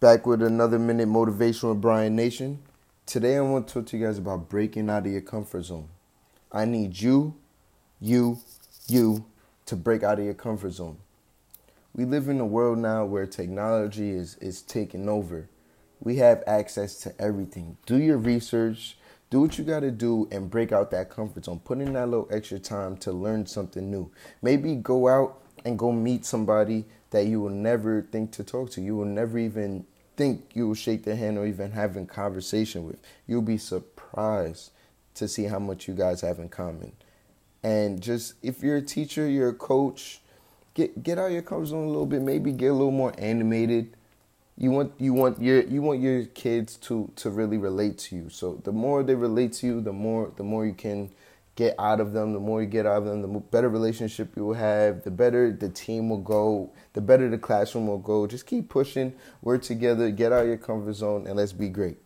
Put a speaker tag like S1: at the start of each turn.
S1: Back with another minute motivation with Brian Nation. Today I want to talk to you guys about breaking out of your comfort zone. I need you, you, you to break out of your comfort zone. We live in a world now where technology is, is taking over. We have access to everything. Do your research, do what you got to do, and break out that comfort zone. Put in that little extra time to learn something new. Maybe go out and go meet somebody that you will never think to talk to. You will never even think you will shake their hand or even having conversation with. You'll be surprised to see how much you guys have in common. And just if you're a teacher, you're a coach, get get out your comfort zone a little bit. Maybe get a little more animated. You want you want your you want your kids to to really relate to you. So the more they relate to you, the more the more you can get out of them. The more you get out of them, the better relationship you will have, the better the team will go, the better the classroom will go. Just keep pushing, We're together, get out of your comfort zone, and let's be great.